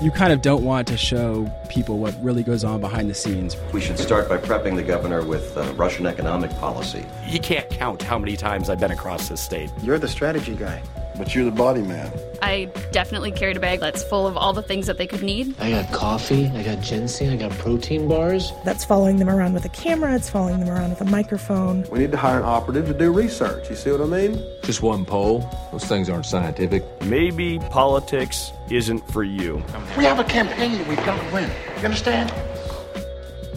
you kind of don't want to show people what really goes on behind the scenes. We should start by prepping the governor with uh, Russian economic policy. You can't count how many times I've been across this state. You're the strategy guy. But you're the body man. I definitely carried a bag that's full of all the things that they could need. I got coffee, I got ginseng, I got protein bars. That's following them around with a camera, it's following them around with a microphone. We need to hire an operative to do research. You see what I mean? Just one poll. Those things aren't scientific. Maybe politics isn't for you. We have a campaign that we've got to win. You understand?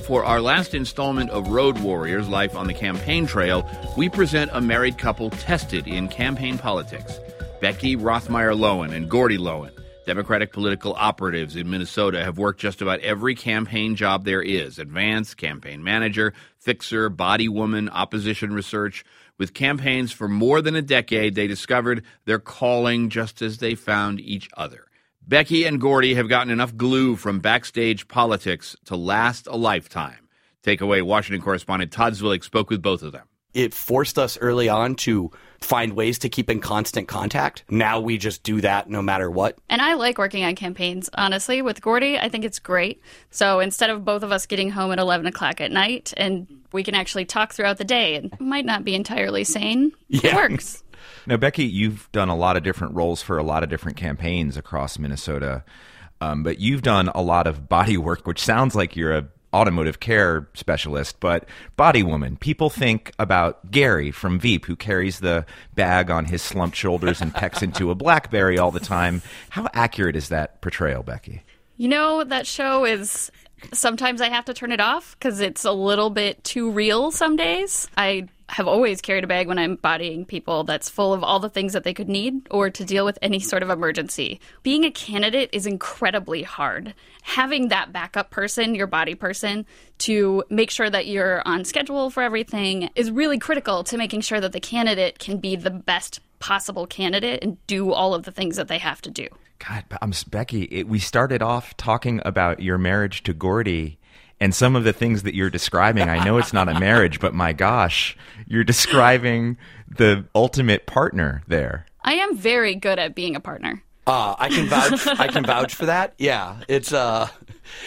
For our last installment of Road Warriors Life on the Campaign Trail, we present a married couple tested in campaign politics. Becky Rothmeier Loewen and Gordie Loewen, Democratic political operatives in Minnesota, have worked just about every campaign job there is advance, campaign manager, fixer, body woman, opposition research. With campaigns for more than a decade, they discovered their calling just as they found each other. Becky and Gordie have gotten enough glue from backstage politics to last a lifetime. Takeaway Washington correspondent Todd Zwillich spoke with both of them it forced us early on to find ways to keep in constant contact. Now we just do that no matter what. And I like working on campaigns, honestly. With Gordie, I think it's great. So instead of both of us getting home at 11 o'clock at night, and we can actually talk throughout the day, and might not be entirely sane, yeah. it works. Now, Becky, you've done a lot of different roles for a lot of different campaigns across Minnesota. Um, but you've done a lot of body work, which sounds like you're a automotive care specialist, but body woman. People think about Gary from Veep, who carries the bag on his slumped shoulders and pecks into a Blackberry all the time. How accurate is that portrayal, Becky? You know, that show is sometimes I have to turn it off because it's a little bit too real some days. I have always carried a bag when I'm bodying people that's full of all the things that they could need or to deal with any sort of emergency. Being a candidate is incredibly hard. Having that backup person, your body person, to make sure that you're on schedule for everything is really critical to making sure that the candidate can be the best possible candidate and do all of the things that they have to do. God, I'm Becky. It, we started off talking about your marriage to Gordie and some of the things that you're describing. I know it's not a marriage, but my gosh, you're describing the ultimate partner there. I am very good at being a partner. Uh, I can vouch. I can vouch for that. Yeah, it's uh,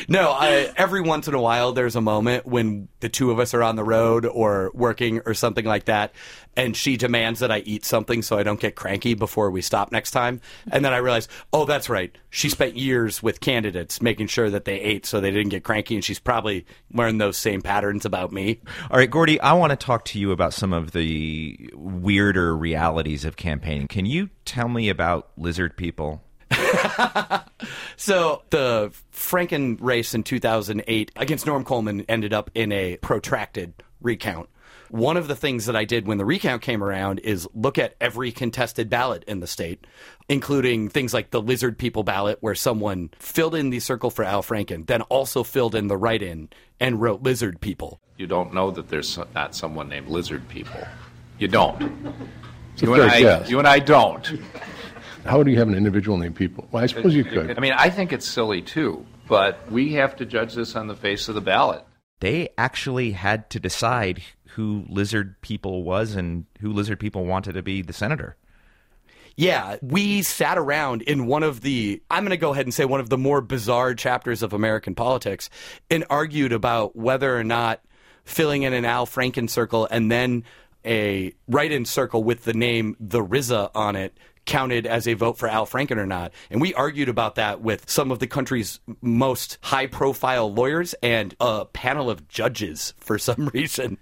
no. I, every once in a while, there's a moment when the two of us are on the road or working or something like that, and she demands that I eat something so I don't get cranky before we stop next time. And then I realize, oh, that's right. She spent years with candidates making sure that they ate so they didn't get cranky, and she's probably learned those same patterns about me. All right, Gordie, I want to talk to you about some of the weirder realities of campaigning. Can you tell me about lizard people? so the Franken race in 2008 against Norm Coleman ended up in a protracted recount one of the things that I did when the recount came around is look at every contested ballot in the state, including things like the lizard people ballot, where someone filled in the circle for Al Franken, then also filled in the write in and wrote lizard people. You don't know that there's not someone named lizard people. You don't. You and, I, you and I don't. How do you have an individual named people? Well, I suppose you could. I mean, I think it's silly too, but we have to judge this on the face of the ballot. They actually had to decide who lizard people was and who lizard people wanted to be the senator. Yeah, we sat around in one of the, I'm going to go ahead and say one of the more bizarre chapters of American politics and argued about whether or not filling in an Al Franken circle and then a write in circle with the name The RZA on it counted as a vote for Al Franken or not. And we argued about that with some of the country's most high profile lawyers and a panel of judges for some reason.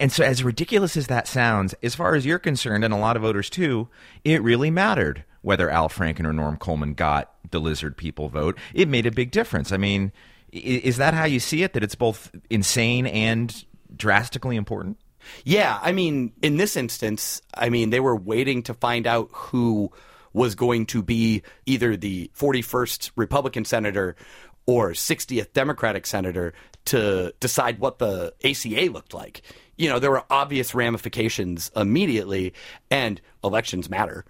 And so, as ridiculous as that sounds, as far as you're concerned, and a lot of voters too, it really mattered whether Al Franken or Norm Coleman got the lizard people vote. It made a big difference. I mean, is that how you see it? That it's both insane and drastically important? Yeah. I mean, in this instance, I mean, they were waiting to find out who was going to be either the 41st Republican senator or 60th Democratic senator to decide what the ACA looked like you know, there were obvious ramifications immediately, and elections matter.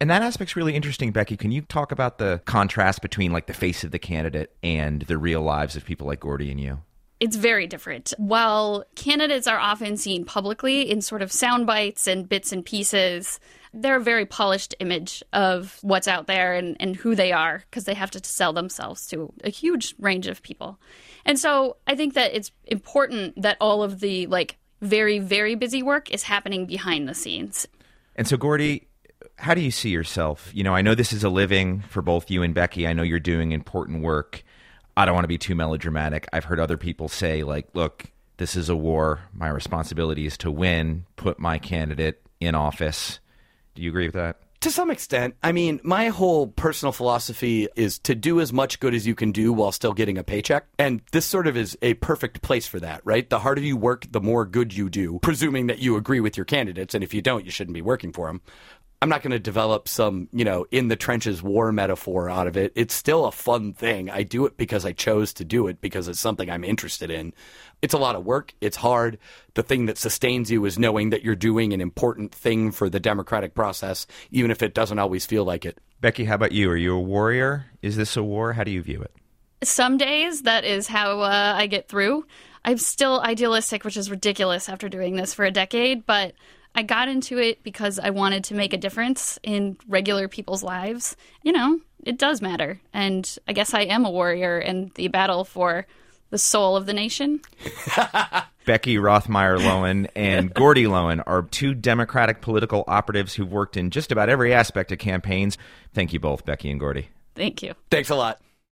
And that aspect's really interesting, Becky. Can you talk about the contrast between like the face of the candidate and the real lives of people like Gordie and you? It's very different. While candidates are often seen publicly in sort of sound bites and bits and pieces, they're a very polished image of what's out there and, and who they are because they have to sell themselves to a huge range of people. And so I think that it's important that all of the like very, very busy work is happening behind the scenes. And so, Gordie, how do you see yourself? You know, I know this is a living for both you and Becky. I know you're doing important work. I don't want to be too melodramatic. I've heard other people say, like, look, this is a war. My responsibility is to win, put my candidate in office. Do you agree with that? To some extent. I mean, my whole personal philosophy is to do as much good as you can do while still getting a paycheck. And this sort of is a perfect place for that, right? The harder you work, the more good you do, presuming that you agree with your candidates. And if you don't, you shouldn't be working for them. I'm not going to develop some, you know, in the trenches war metaphor out of it. It's still a fun thing. I do it because I chose to do it because it's something I'm interested in. It's a lot of work. It's hard. The thing that sustains you is knowing that you're doing an important thing for the democratic process, even if it doesn't always feel like it. Becky, how about you? Are you a warrior? Is this a war? How do you view it? Some days that is how uh, I get through. I'm still idealistic, which is ridiculous after doing this for a decade, but I got into it because I wanted to make a difference in regular people's lives. You know, it does matter. And I guess I am a warrior in the battle for the soul of the nation. Becky Rothmeier Loewen and Gordie Loewen are two Democratic political operatives who've worked in just about every aspect of campaigns. Thank you both, Becky and Gordie. Thank you. Thanks a lot.